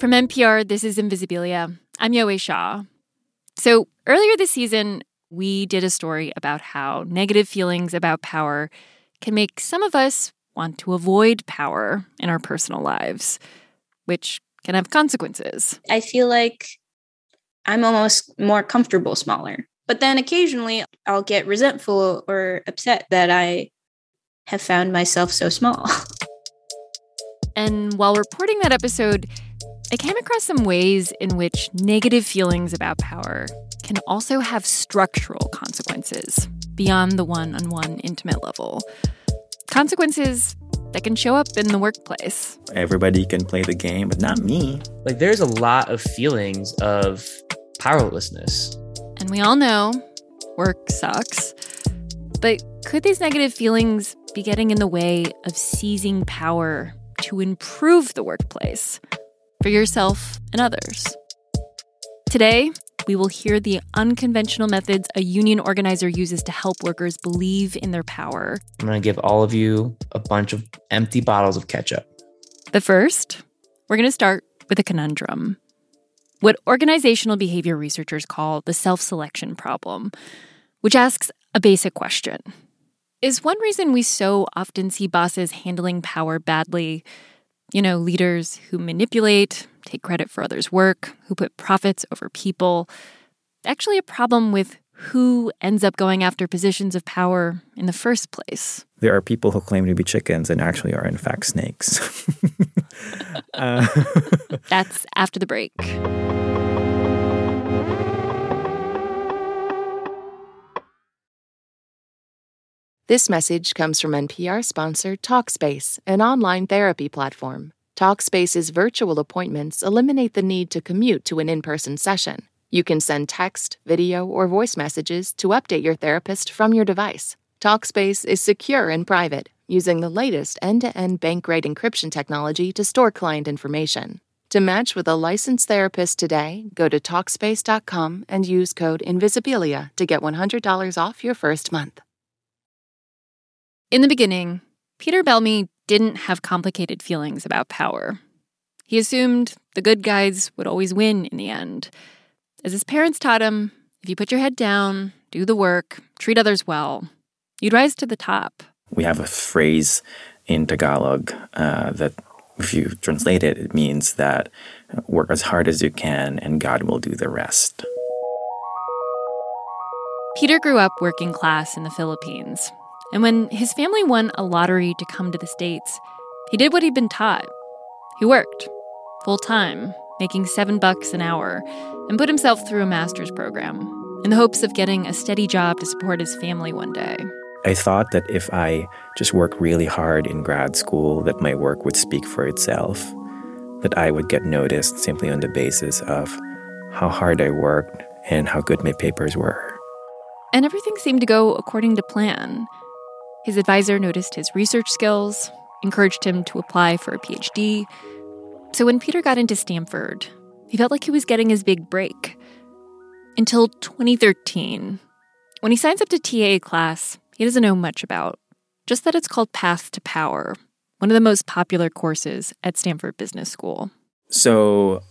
From NPR, this is Invisibilia. I'm Yowei Shaw. So, earlier this season, we did a story about how negative feelings about power can make some of us want to avoid power in our personal lives, which can have consequences. I feel like I'm almost more comfortable smaller. But then occasionally I'll get resentful or upset that I have found myself so small. And while reporting that episode, I came across some ways in which negative feelings about power can also have structural consequences beyond the one on one intimate level. Consequences that can show up in the workplace. Everybody can play the game, but not me. Like, there's a lot of feelings of powerlessness. And we all know work sucks. But could these negative feelings be getting in the way of seizing power to improve the workplace? for yourself and others. Today, we will hear the unconventional methods a union organizer uses to help workers believe in their power. I'm going to give all of you a bunch of empty bottles of ketchup. But first, we're going to start with a conundrum. What organizational behavior researchers call the self selection problem, which asks a basic question Is one reason we so often see bosses handling power badly you know, leaders who manipulate, take credit for others' work, who put profits over people. Actually, a problem with who ends up going after positions of power in the first place. There are people who claim to be chickens and actually are, in fact, snakes. uh. That's after the break. This message comes from NPR sponsor Talkspace, an online therapy platform. Talkspace's virtual appointments eliminate the need to commute to an in person session. You can send text, video, or voice messages to update your therapist from your device. Talkspace is secure and private, using the latest end to end bank grade encryption technology to store client information. To match with a licensed therapist today, go to Talkspace.com and use code Invisibilia to get $100 off your first month. In the beginning, Peter Belmi didn't have complicated feelings about power. He assumed the good guys would always win in the end. As his parents taught him, if you put your head down, do the work, treat others well, you'd rise to the top. We have a phrase in Tagalog uh, that, if you translate it, it means that work as hard as you can and God will do the rest. Peter grew up working class in the Philippines and when his family won a lottery to come to the States, he did what he'd been taught. He worked full time, making seven bucks an hour, and put himself through a master's program in the hopes of getting a steady job to support his family one day. I thought that if I just worked really hard in grad school, that my work would speak for itself, that I would get noticed simply on the basis of how hard I worked and how good my papers were. And everything seemed to go according to plan. His advisor noticed his research skills, encouraged him to apply for a PhD. So when Peter got into Stanford, he felt like he was getting his big break. Until 2013, when he signs up to TA class he doesn't know much about, just that it's called Path to Power, one of the most popular courses at Stanford Business School. So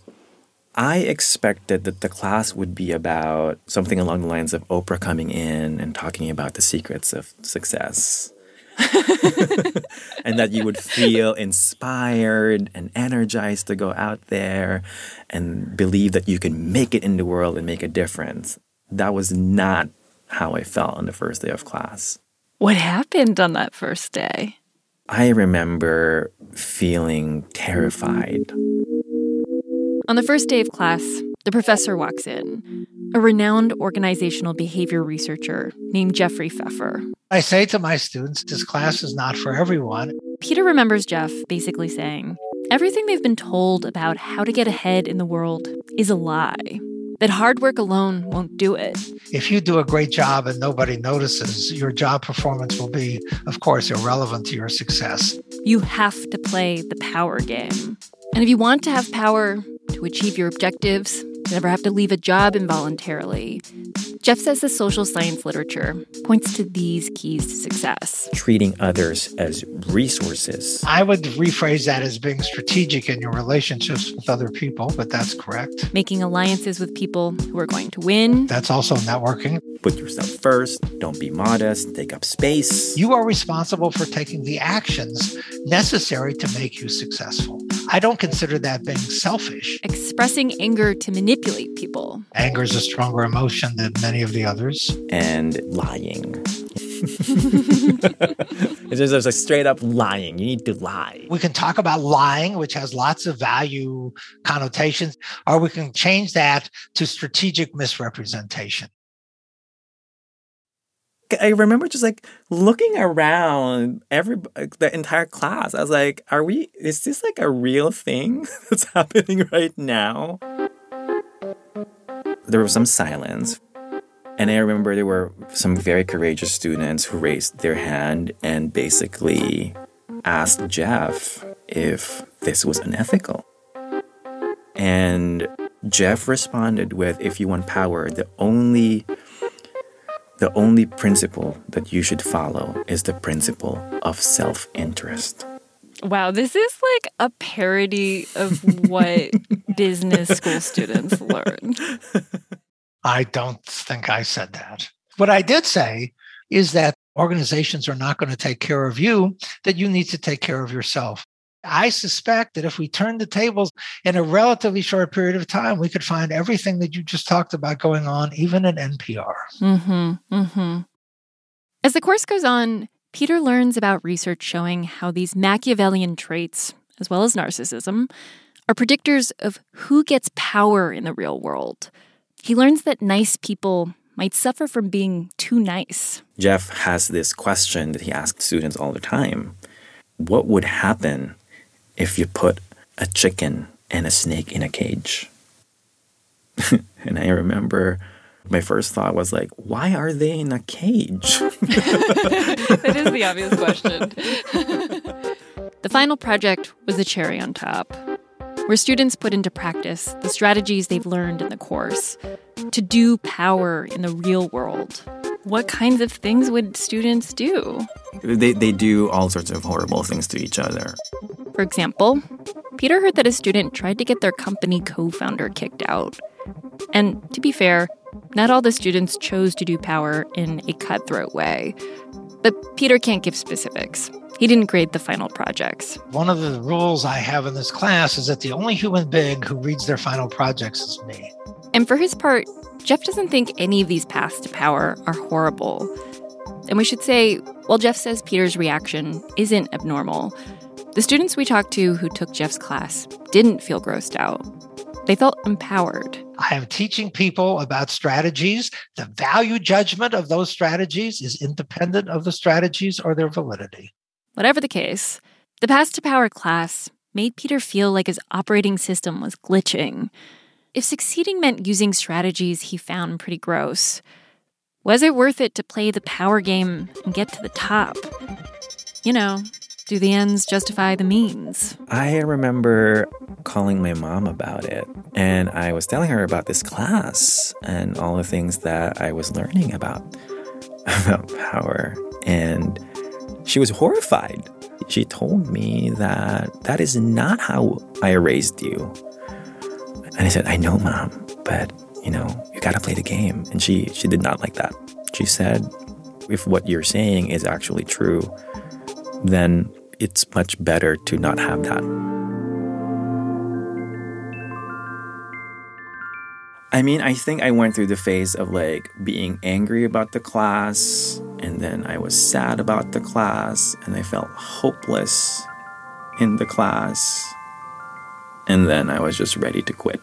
I expected that the class would be about something along the lines of Oprah coming in and talking about the secrets of success. and that you would feel inspired and energized to go out there and believe that you can make it in the world and make a difference. That was not how I felt on the first day of class. What happened on that first day? I remember feeling terrified. On the first day of class, the professor walks in, a renowned organizational behavior researcher named Jeffrey Pfeffer. I say to my students, this class is not for everyone. Peter remembers Jeff basically saying, everything they've been told about how to get ahead in the world is a lie. That hard work alone won't do it. If you do a great job and nobody notices, your job performance will be, of course, irrelevant to your success. You have to play the power game. And if you want to have power, to achieve your objectives, to never have to leave a job involuntarily. Jeff says the social science literature points to these keys to success treating others as resources. I would rephrase that as being strategic in your relationships with other people, but that's correct. making alliances with people who are going to win, That's also networking. Put yourself first, don't be modest, take up space. You are responsible for taking the actions necessary to make you successful. I don't consider that being selfish. expressing anger to manipulate people, Anger is a stronger emotion than many of the others. and lying. it's just it's like straight up lying. You need to lie. We can talk about lying, which has lots of value connotations, or we can change that to strategic misrepresentation. I remember just like looking around every the entire class. I was like, "Are we? Is this like a real thing that's happening right now?" There was some silence, and I remember there were some very courageous students who raised their hand and basically asked Jeff if this was unethical. And Jeff responded with, "If you want power, the only." The only principle that you should follow is the principle of self interest. Wow, this is like a parody of what business school students learn. I don't think I said that. What I did say is that organizations are not going to take care of you, that you need to take care of yourself. I suspect that if we turn the tables in a relatively short period of time, we could find everything that you just talked about going on, even in NPR. Mm-hmm. Mm-hmm. As the course goes on, Peter learns about research showing how these Machiavellian traits, as well as narcissism, are predictors of who gets power in the real world. He learns that nice people might suffer from being too nice. Jeff has this question that he asks students all the time What would happen if you put a chicken and a snake in a cage? and I remember my first thought was like, why are they in a cage? that is the obvious question. the final project was the cherry on top, where students put into practice the strategies they've learned in the course to do power in the real world. What kinds of things would students do? they, they do all sorts of horrible things to each other. For example, Peter heard that a student tried to get their company co founder kicked out. And to be fair, not all the students chose to do power in a cutthroat way. But Peter can't give specifics. He didn't grade the final projects. One of the rules I have in this class is that the only human being who reads their final projects is me. And for his part, Jeff doesn't think any of these paths to power are horrible. And we should say, while Jeff says Peter's reaction isn't abnormal, the students we talked to who took Jeff's class didn't feel grossed out. They felt empowered. I am teaching people about strategies. The value judgment of those strategies is independent of the strategies or their validity. Whatever the case, the Path to Power class made Peter feel like his operating system was glitching. If succeeding meant using strategies he found pretty gross, was it worth it to play the power game and get to the top? You know, do the ends justify the means? I remember calling my mom about it, and I was telling her about this class and all the things that I was learning about about power, and she was horrified. She told me that that is not how I raised you. And I said, "I know, mom, but you know, you got to play the game." And she she did not like that. She said, "If what you're saying is actually true, then it's much better to not have that." I mean, I think I went through the phase of like being angry about the class, and then I was sad about the class, and I felt hopeless in the class, and then I was just ready to quit.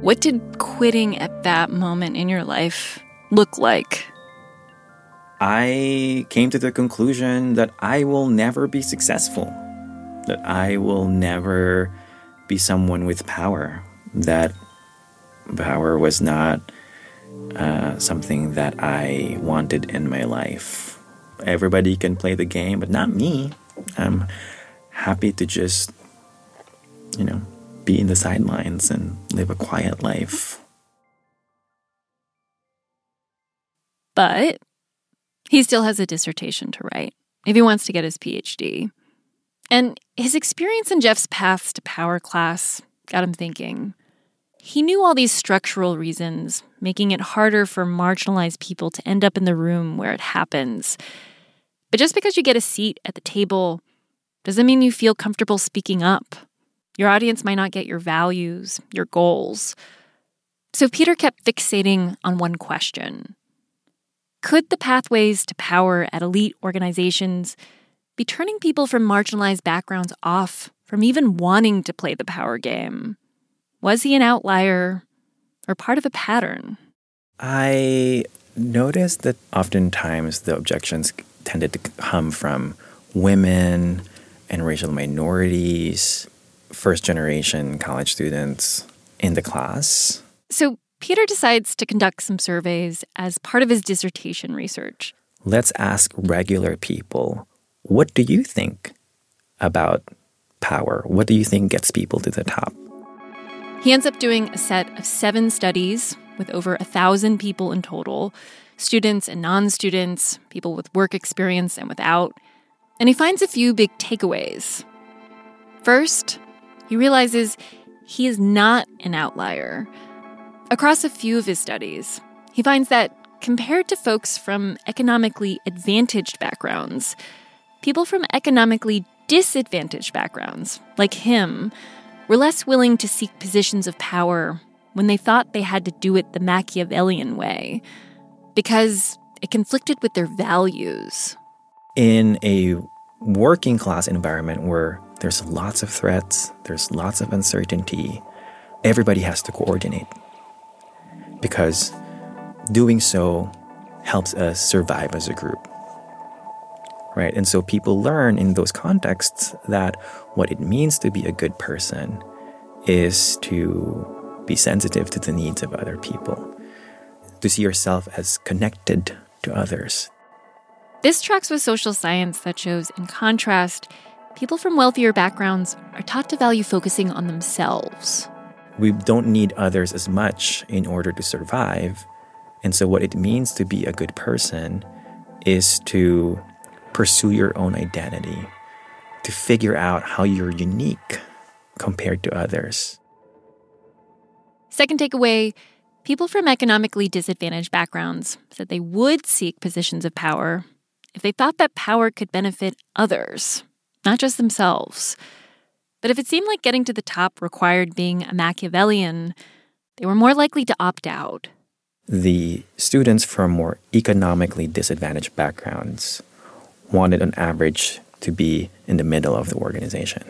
What did quitting at that moment in your life look like? I came to the conclusion that I will never be successful, that I will never be someone with power, that power was not uh, something that I wanted in my life. Everybody can play the game, but not me. I'm happy to just, you know, be in the sidelines and live a quiet life. But he still has a dissertation to write if he wants to get his PhD. And his experience in Jeff's paths to power class got him thinking. He knew all these structural reasons, making it harder for marginalized people to end up in the room where it happens. But just because you get a seat at the table doesn't mean you feel comfortable speaking up. Your audience might not get your values, your goals. So Peter kept fixating on one question Could the pathways to power at elite organizations be turning people from marginalized backgrounds off from even wanting to play the power game? Was he an outlier or part of a pattern? I noticed that oftentimes the objections tended to come from women and racial minorities, first generation college students in the class. So Peter decides to conduct some surveys as part of his dissertation research. Let's ask regular people what do you think about power? What do you think gets people to the top? He ends up doing a set of seven studies with over a thousand people in total students and non students, people with work experience and without. And he finds a few big takeaways. First, he realizes he is not an outlier. Across a few of his studies, he finds that compared to folks from economically advantaged backgrounds, people from economically disadvantaged backgrounds, like him, were less willing to seek positions of power when they thought they had to do it the Machiavellian way, because it conflicted with their values. In a working class environment where there's lots of threats, there's lots of uncertainty, everybody has to coordinate. Because doing so helps us survive as a group right? And so people learn in those contexts that what it means to be a good person is to be sensitive to the needs of other people, to see yourself as connected to others. This tracks with social science that shows, in contrast, people from wealthier backgrounds are taught to value focusing on themselves. We don't need others as much in order to survive. And so, what it means to be a good person is to pursue your own identity, to figure out how you're unique compared to others. Second takeaway people from economically disadvantaged backgrounds said they would seek positions of power if they thought that power could benefit others, not just themselves. But if it seemed like getting to the top required being a Machiavellian, they were more likely to opt out. The students from more economically disadvantaged backgrounds wanted on average to be in the middle of the organization,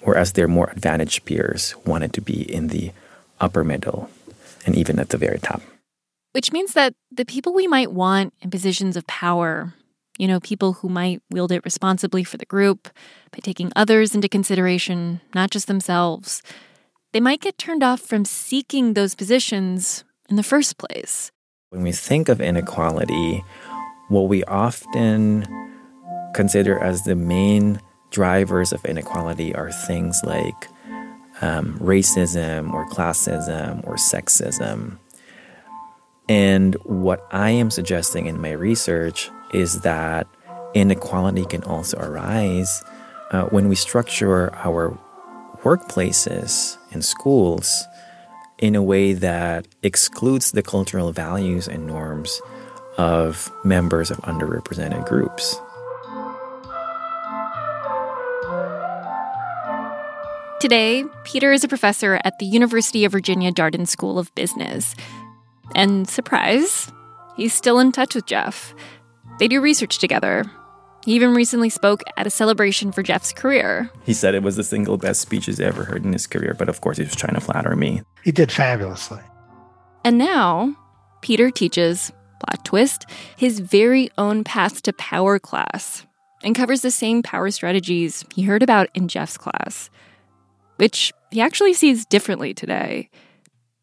whereas their more advantaged peers wanted to be in the upper middle and even at the very top. Which means that the people we might want in positions of power, you know, people who might wield it responsibly for the group by taking others into consideration, not just themselves, they might get turned off from seeking those positions in the first place. When we think of inequality, what we often consider as the main drivers of inequality are things like um, racism or classism or sexism. And what I am suggesting in my research is that inequality can also arise uh, when we structure our workplaces and schools in a way that excludes the cultural values and norms of members of underrepresented groups. Today, Peter is a professor at the University of Virginia Darden School of Business. And surprise, he's still in touch with Jeff. They do research together. He even recently spoke at a celebration for Jeff's career. He said it was the single best speech he's ever heard in his career, but of course he was trying to flatter me. He did fabulously. And now, Peter teaches, plot twist, his very own path to power class and covers the same power strategies he heard about in Jeff's class which he actually sees differently today.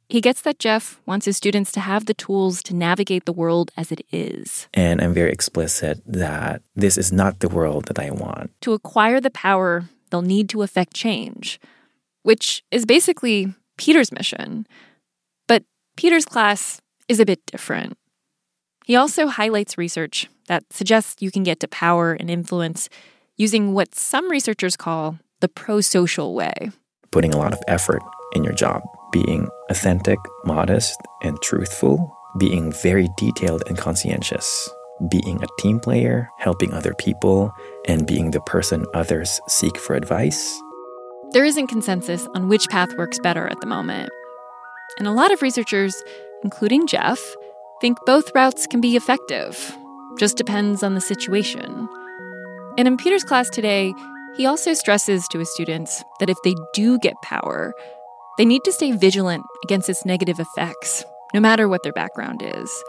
He gets that Jeff wants his students to have the tools to navigate the world as it is. And I'm very explicit that this is not the world that I want. To acquire the power, they'll need to affect change, which is basically Peter's mission. But Peter's class is a bit different. He also highlights research that suggests you can get to power and influence using what some researchers call the pro social way. Putting a lot of effort in your job, being authentic, modest, and truthful, being very detailed and conscientious, being a team player, helping other people, and being the person others seek for advice. There isn't consensus on which path works better at the moment. And a lot of researchers, including Jeff, think both routes can be effective. Just depends on the situation. And in Peter's class today, he also stresses to his students that if they do get power, they need to stay vigilant against its negative effects, no matter what their background is.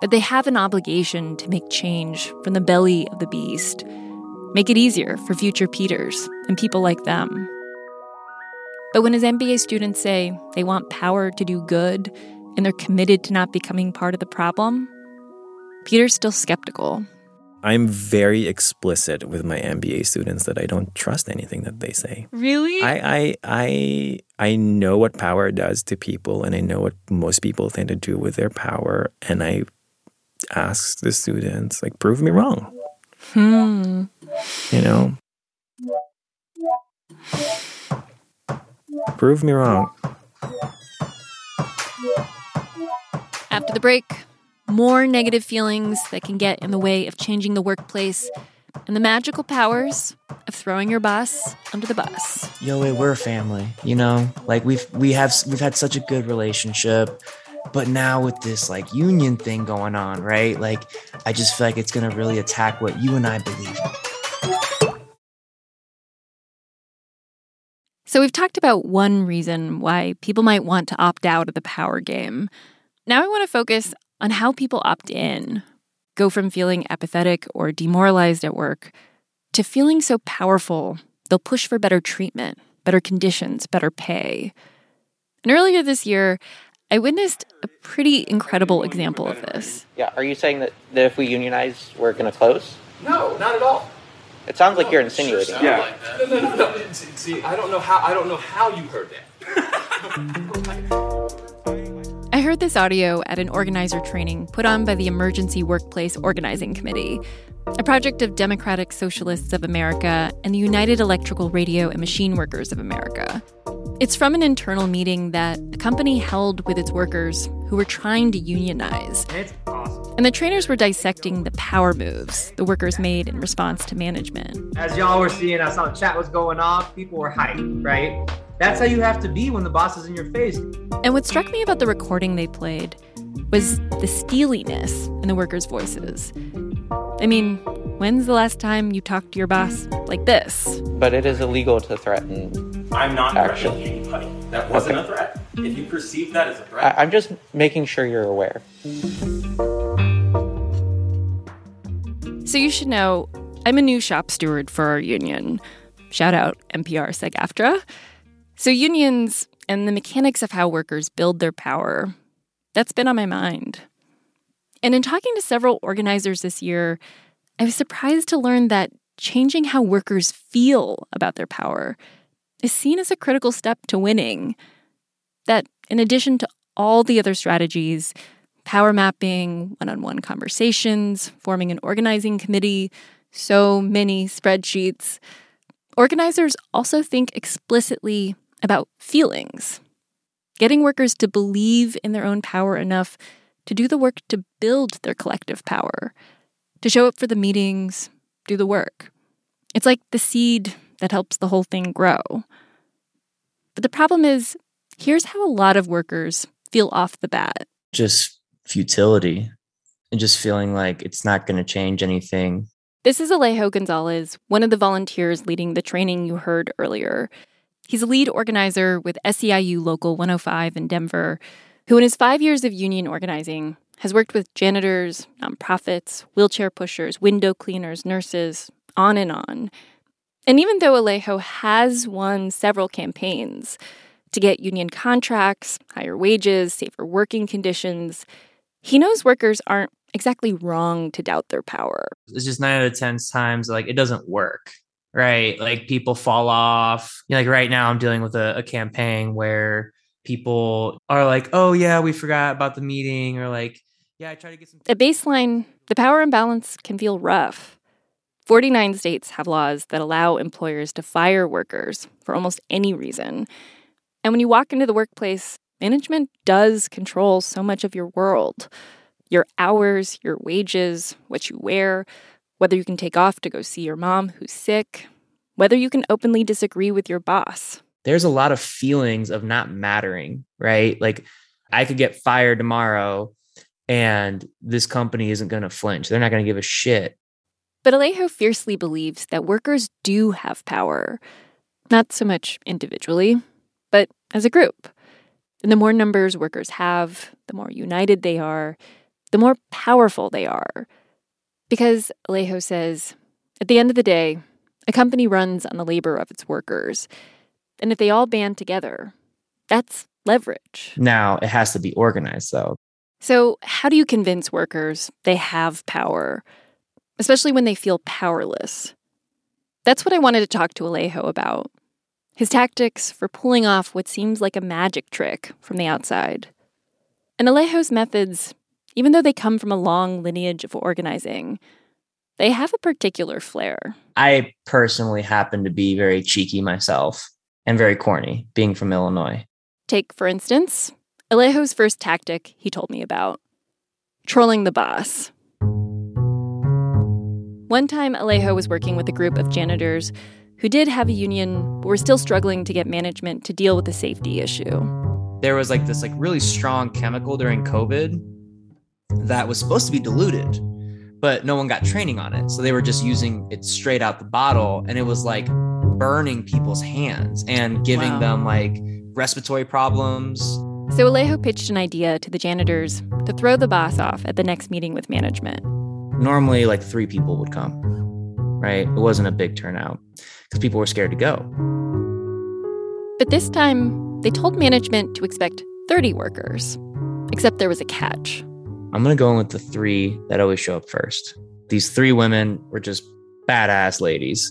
That they have an obligation to make change from the belly of the beast, make it easier for future Peters and people like them. But when his MBA students say they want power to do good and they're committed to not becoming part of the problem, Peter's still skeptical. I'm very explicit with my MBA students that I don't trust anything that they say. Really? I, I I I know what power does to people and I know what most people tend to do with their power and I ask the students like prove me wrong. Hmm. You know? Prove me wrong. After the break, more negative feelings that can get in the way of changing the workplace and the magical powers of throwing your boss under the bus. Yowei, we're a family, you know? Like we've we have we've had such a good relationship. But now with this like union thing going on, right? Like I just feel like it's gonna really attack what you and I believe. So we've talked about one reason why people might want to opt out of the power game. Now I want to focus on how people opt in, go from feeling apathetic or demoralized at work to feeling so powerful they'll push for better treatment, better conditions, better pay. And earlier this year, I witnessed a pretty incredible example of this. Yeah, are you saying that, that if we unionize, we're going to close? No, not at all. It sounds like you're insinuating. Yeah. Like that. No, no, no, no. See, I don't know how. I don't know how you heard that. I heard this audio at an organizer training put on by the Emergency Workplace Organizing Committee, a project of Democratic Socialists of America and the United Electrical Radio and Machine Workers of America. It's from an internal meeting that a company held with its workers who were trying to unionize. It's awesome. And the trainers were dissecting the power moves the workers made in response to management. As y'all were seeing, I saw the chat was going off. People were hyped, right? That's how you have to be when the boss is in your face. And what struck me about the recording they played was the steeliness in the workers' voices. I mean, when's the last time you talked to your boss like this? But it is illegal to threaten. I'm not Action. threatening anybody. That wasn't Okay. a threat. If you perceive that as a I, threat, I'm just making sure you're aware. So you should know I'm a new shop steward for our union. Shout out NPR SAG AFTRA. So unions and the mechanics of how workers build their power, that's been on my mind. And in talking to several organizers this year, I was surprised to learn that changing how workers feel about their power is seen as a critical step to winning. That in addition to all the other strategies, power mapping, one on one conversations, forming an organizing committee, so many spreadsheets. Organizers also think explicitly about feelings, getting workers to believe in their own power enough to do the work to build their collective power, to show up for the meetings, do the work. It's like the seed that helps the whole thing grow. But the problem is, here's how a lot of workers feel off the bat. Just futility and just feeling like it's not going to change anything. This is Alejo Gonzalez, one of the volunteers leading the training you heard earlier. He's a lead organizer with SEIU Local 105 in Denver, who, in his five years of union organizing, has worked with janitors, nonprofits, wheelchair pushers, window cleaners, nurses, on and on. And even though Alejo has won several campaigns to get union contracts, higher wages, safer working conditions, he knows workers aren't exactly wrong to doubt their power. It's just nine out of 10 times like it doesn't work, right? Like people fall off. Like right now, I'm dealing with a, a campaign where people are like, oh, yeah, we forgot about the meeting, or like, Yeah, I try to get some. At baseline, the power imbalance can feel rough. 49 states have laws that allow employers to fire workers for almost any reason. And when you walk into the workplace, management does control so much of your world your hours, your wages, what you wear, whether you can take off to go see your mom who's sick, whether you can openly disagree with your boss. There's a lot of feelings of not mattering, right? Like I could get fired tomorrow and this company isn't going to flinch. They're not going to give a shit. But Alejo fiercely believes that workers do have power, not so much individually, but as a group. And the more numbers workers have, the more united they are, the more powerful they are. Because, Alejo says, at the end of the day, a company runs on the labor of its workers. And if they all band together, that's leverage. Now, it has to be organized, though. So, how do you convince workers they have power, especially when they feel powerless? That's what I wanted to talk to Alejo about his tactics for pulling off what seems like a magic trick from the outside. And Alejo's methods, even though they come from a long lineage of organizing, they have a particular flair. I personally happen to be very cheeky myself and very corny, being from Illinois. Take, for instance, Alejo's first tactic he told me about trolling the boss. One time, Alejo was working with a group of janitors who did have a union but were still struggling to get management to deal with the safety issue. There was like this like really strong chemical during COVID that was supposed to be diluted, but no one got training on it. So they were just using it straight out the bottle and it was like burning people's hands and giving Wow. them like respiratory problems. So Alejo pitched an idea to the janitors to throw the boss off at the next meeting with management. Normally like 3 people would come. Right? It wasn't a big turnout because people were scared to go. But this time, they told management to expect 30 workers. Except there was a catch. I'm going to go in with the 3 that always show up first. These 3 women were just badass ladies.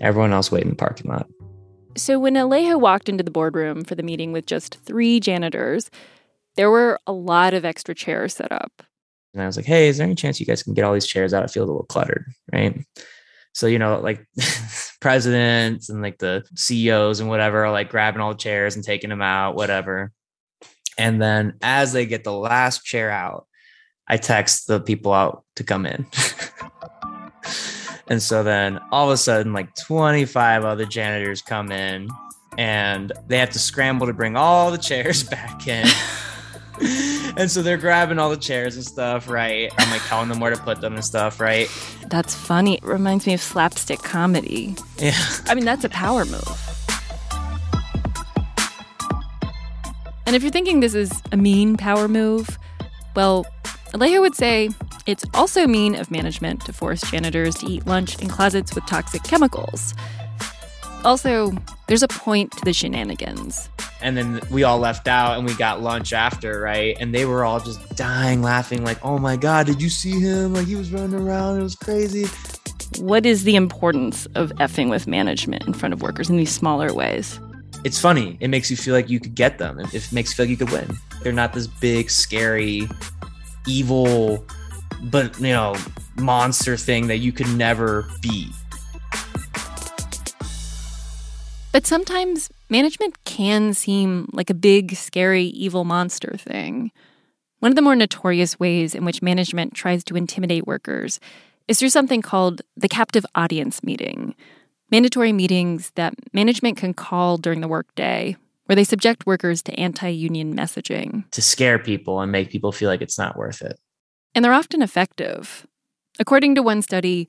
Everyone else waited in the parking lot. So when Alejo walked into the boardroom for the meeting with just three janitors, there were a lot of extra chairs set up. And I was like, hey, is there any chance you guys can get all these chairs out? It feels a little cluttered, right? So, you know, like presidents and like the CEOs and whatever are like grabbing all the chairs and taking them out, whatever. And then as they get the last chair out, I text the people out to come in. and so then all of a sudden, like 25 other janitors come in and they have to scramble to bring all the chairs back in. and so they're grabbing all the chairs and stuff, right? I'm like telling them where to put them and stuff, right? That's funny. It reminds me of slapstick comedy. Yeah. I mean, that's a power move. And if you're thinking this is a mean power move, well, Alejo would say it's also mean of management to force janitors to eat lunch in closets with toxic chemicals. Also, there's a point to the shenanigans. And then we all left out and we got lunch after, right? And they were all just dying laughing, like, oh my God, did you see him? Like he was running around. It was crazy. What is the importance of effing with management in front of workers in these smaller ways? It's funny. It makes you feel like you could get them. It, it makes you feel like you could win. They're not this big, scary, evil, but, you know, monster thing that you could never beat. But sometimes management can seem like a big, scary, evil monster thing. One of the more notorious ways in which management tries to intimidate workers is through something called the captive audience meeting mandatory meetings that management can call during the workday where they subject workers to anti union messaging. To scare people and make people feel like it's not worth it. And they're often effective. According to one study,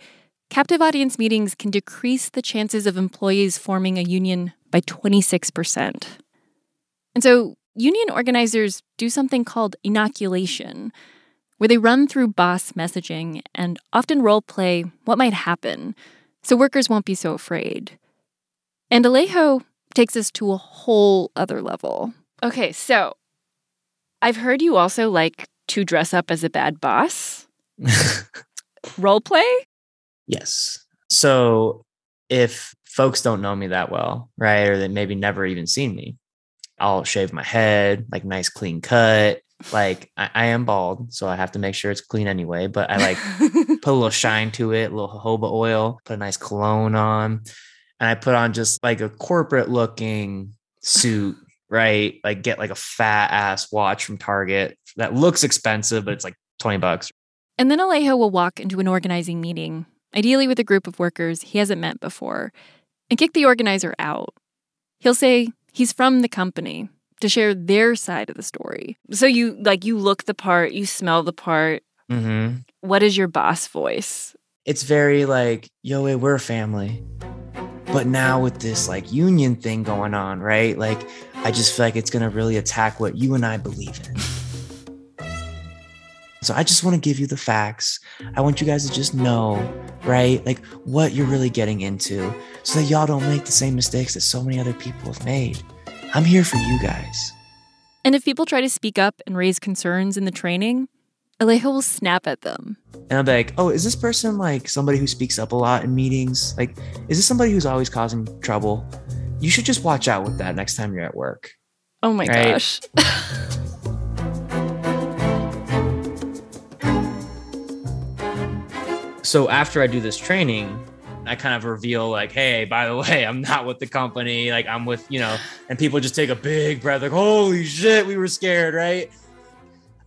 captive audience meetings can decrease the chances of employees forming a union by 26%. And so, union organizers do something called inoculation, where they run through boss messaging and often role play what might happen so workers won't be so afraid. And Alejo takes us to a whole other level. Okay, so I've heard you also like to dress up as a bad boss. Role play? Yes. So if folks don't know me that well, right, or they maybe never even seen me, I'll shave my head, like nice clean cut, Like I, I am bald, so I have to make sure it's clean anyway. But I like put a little shine to it, a little jojoba oil, put a nice cologne on, and I put on just like a corporate looking suit, right? Like get like a fat ass watch from Target that looks expensive, but it's like 20 bucks. And then Alejo will walk into an organizing meeting, ideally with a group of workers he hasn't met before, and kick the organizer out. He'll say he's from the company to share their side of the story. So you like you look the part, you smell the part. Mm-hmm. What is your boss voice? It's very like, Yowei, we're a family. But now with this like union thing going on, right? Like, I just feel like it's gonna really attack what you and I believe in. So I just want to give you the facts. I want you guys to just know, right? Like what you're really getting into so that y'all don't make the same mistakes that so many other people have made. I'm here for you guys. And if people try to speak up and raise concerns in the training, Alejo will snap at them. And I'll be like, oh, is this person like somebody who speaks up a lot in meetings? Like, is this somebody who's always causing trouble? You should just watch out with that next time you're at work. Oh my Right. gosh. so after I do this training, I kind of reveal like, hey, by the way, I'm not with the company. Like I'm with, you know, and people just take a big breath, like, holy shit, we were scared, right?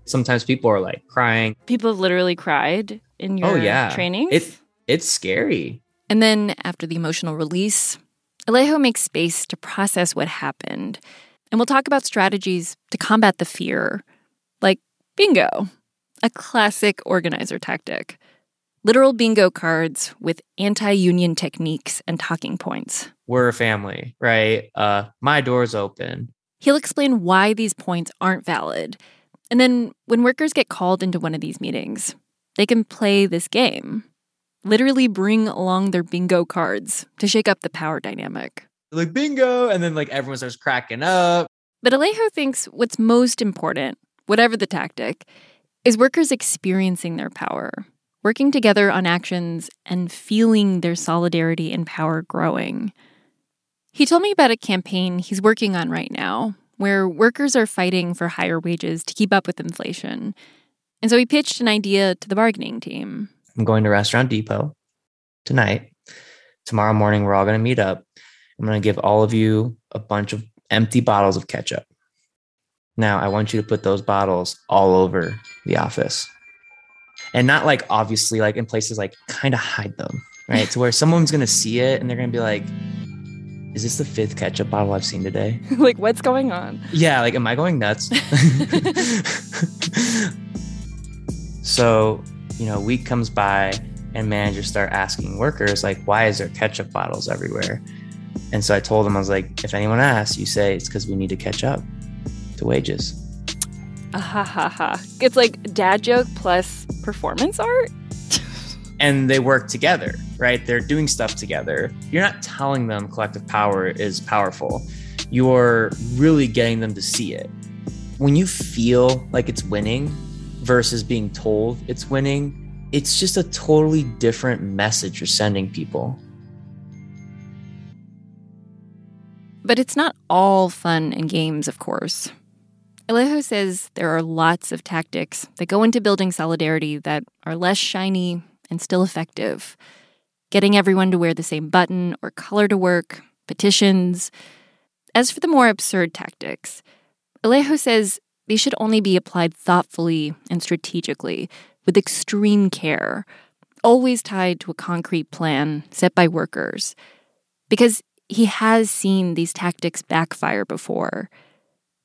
Sometimes people are like crying. People have literally cried in oh, your oh yeah, trainings. It it's scary. And then after the emotional release, Alejo makes space to process what happened. And we'll talk about strategies to combat the fear, like bingo, a classic organizer tactic. Literal bingo cards with anti union techniques and talking points. We're a family, right? Uh, my door's open. He'll explain why these points aren't valid. And then when workers get called into one of these meetings, they can play this game. Literally bring along their bingo cards to shake up the power dynamic. Like bingo, and then like everyone starts cracking up. But Alejo thinks what's most important, whatever the tactic, is workers experiencing their power, working together on actions, and feeling their solidarity and power growing. He told me about a campaign he's working on right now where workers are fighting for higher wages to keep up with inflation. And so he pitched an idea to the bargaining team. I'm going to Restaurant Depot tonight. Tomorrow morning, we're all going to meet up. I'm going to give all of you a bunch of empty bottles of ketchup. Now, I want you to put those bottles all over the office. And not like obviously, like in places like kind of hide them, right? to where someone's to see it and they're to be like, is this the fifth ketchup bottle I've seen today? like, what's going on? Yeah, like, am I going nuts? so, you know, a week comes by and managers start asking workers, like, why is there ketchup bottles everywhere? And so I told them, I was like, if anyone asks, you say it's because we need to catch up to wages. Ah, ha ha ha. It's like dad joke plus performance art. And they work together, right? They're doing stuff together. You're not telling them collective power is powerful. You're really getting them to see it. When you feel like it's winning versus being told it's winning, it's just a totally different message you're sending people. But it's not all fun and games, of course. Alejo says there are lots of tactics that go into building solidarity that are less shiny and still effective. Getting everyone to wear the same button or color to work, petitions. As for the more absurd tactics, Alejo says they should only be applied thoughtfully and strategically, with extreme care, always tied to a concrete plan set by workers. Because he has seen these tactics backfire before,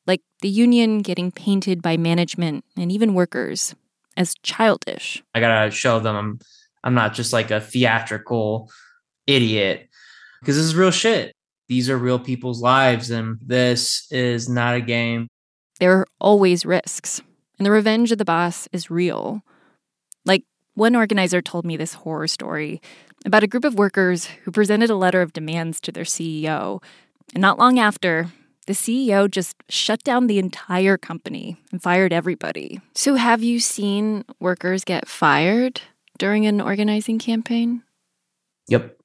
like the union getting painted by management and even workers as childish. I gotta show them I'm I'm not just like a theatrical idiot because this is real shit. These are real people's lives, and this is not a game. There are always risks, and the revenge of the boss is real. Like one organizer told me this horror story about a group of workers who presented a letter of demands to their CEO, and not long after, the CEO just shut down the entire company and fired everybody. So, have you seen workers get fired during an organizing campaign? Yep,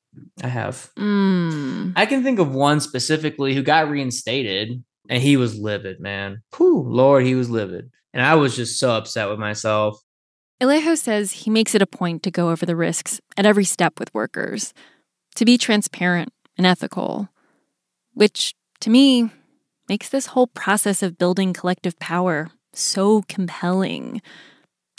I have. Mm. I can think of one specifically who got reinstated, And he was livid, man. Whew, Lord, he was livid. And I was just so upset with myself. Alejo says he makes it a point to go over the risks at every step with workers, to be transparent and ethical, which to me makes this whole process of building collective power so compelling.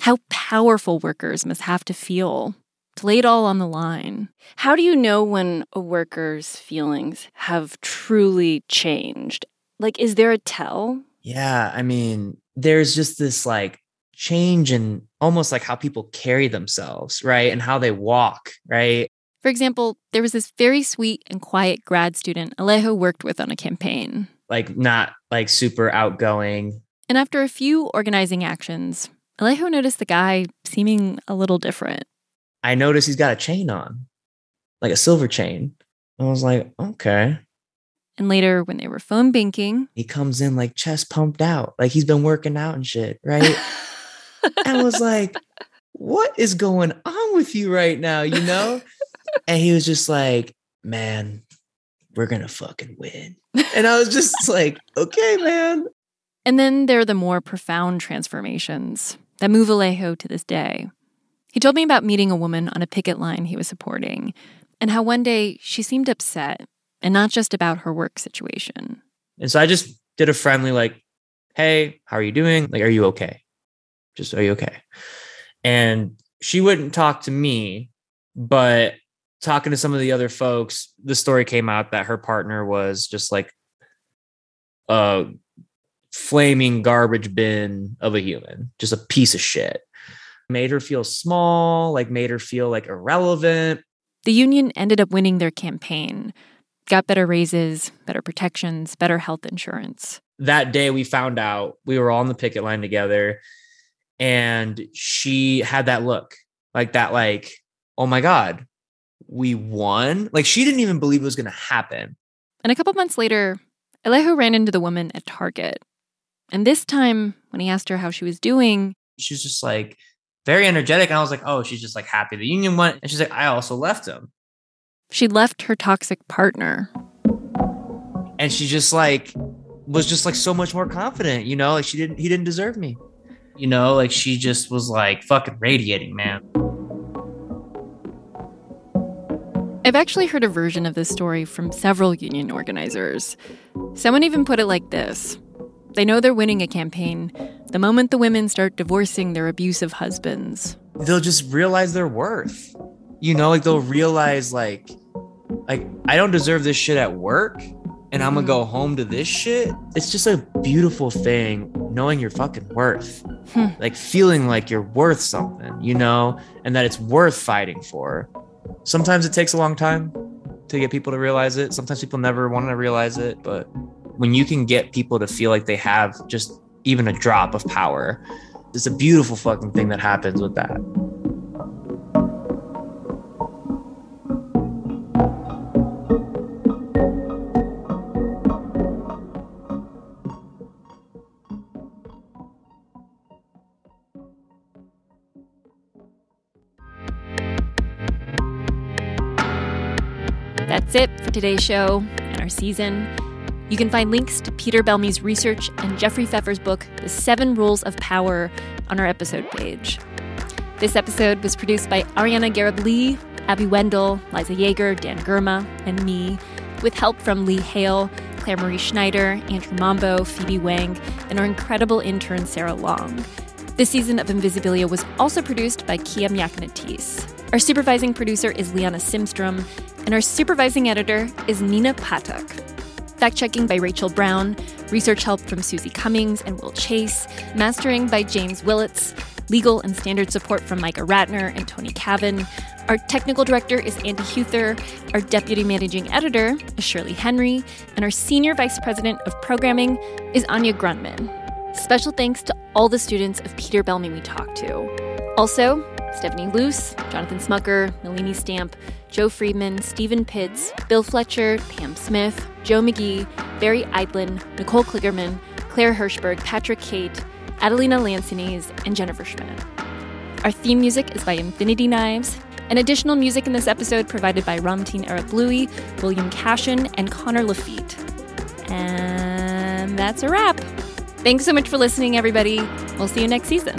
How powerful workers must have to feel to lay it all on the line. How do you know when a worker's feelings have truly changed? Like, is there a tell? Yeah, I mean, there's just this like change in almost like how people carry themselves, right? And how they walk, right? For example, there was this very sweet and quiet grad student Alejo worked with on a campaign. Like, not like super outgoing. And after a few organizing actions, Alejo noticed the guy seeming a little different. I noticed he's got a chain on, like a silver chain. I was like, okay. And later, when they were phone banking, he comes in like chest pumped out, like he's been working out and shit, right? And I was like, what is going on with you right now? You know? and he was just like, man, we're going to fucking win. And I was just like, okay, man. And then there are the more profound transformations that move Alejo to this day. He told me about meeting a woman on a picket line he was supporting and how one day she seemed upset and not just about her work situation. And so I just did a friendly, like, hey, how are you doing? Like, are you okay? Just, are you okay? And she wouldn't talk to me, but talking to some of the other folks, the story came out that her partner was just like a flaming garbage bin of a human, just a piece of shit. Made her feel small, like made her feel like irrelevant. The union ended up winning their campaign, got better raises, better protections, better health insurance. That day we found out we were all on the picket line together and she had that look like that like oh my god we won. Like she didn't even believe it was going to happen. And a couple months later alejo ran into the woman at target. And this time when he asked her how she was doing she was just like very energetic. And i was like oh she's just like happy the union won and she's like i also left him. She left her toxic partner. And she just like was just like so much more confident you know? Like she didn't he didn't deserve me. You know, like she just was like fucking radiating, man. I've actually heard a version of this story from several union organizers. Someone even put it like this They know they're winning a campaign the moment the women start divorcing their abusive husbands. They'll just realize their worth. You know, like they'll realize, like, like I don't deserve this shit at work and I'm gonna go home to this shit. It's just a beautiful thing knowing your fucking worth. Hmm. Like feeling like you're worth something, you know, and that it's worth fighting for. Sometimes it takes a long time to get people to realize it. Sometimes people never want to realize it, but when you can get people to feel like they have just even a drop of power, it's a beautiful fucking thing that happens with that. It for today's show and our season. You can find links to Peter Belmi's research and Jeffrey Pfeffer's book, The Seven Rules of Power, on our episode page. This episode was produced by Ariana Gharib Lee, Abby Wendle, Liza Yeager, Dan Girma, and me, with help from Lee Hale, Clare Marie Schneider, Andrew Mambo, Phoebe Wang, and our incredible intern, Sarah Long. This season of Invisibilia was also produced by Kia Miakka Natisse. Our supervising producer is Liana Simstrom, and our supervising editor is Nina Patak. Fact checking by Rachel Brown, research help from Susie Cummings and Will Chase, mastering by James Willetts, legal and standard support from Micah Ratner and Tony Cavin. Our technical director is Andy Huether, our deputy managing editor is Shirley Henry, and our senior vice president of programming is Anya Grundmann. Special thanks to all the students of Peter Belmi we talked to. Also, Stephanie Luce, Jonathan Smucker, Nalini Stamp, Joe Friedman, Stephen Pitts, Bill Fletcher, Pam Smith, Joe McGee, Barry Eidlin, Nicole Kligerman, Claire Hirschberg, Patrick Kate, Adelina Lansines, and Jennifer Schmidt. Our theme music is by Infinity Knives, and additional music in this episode provided by Ramtin Arablouei, William Cashin, and Connor Lafitte. And that's a wrap. Thanks so much for listening, everybody. We'll see you next season.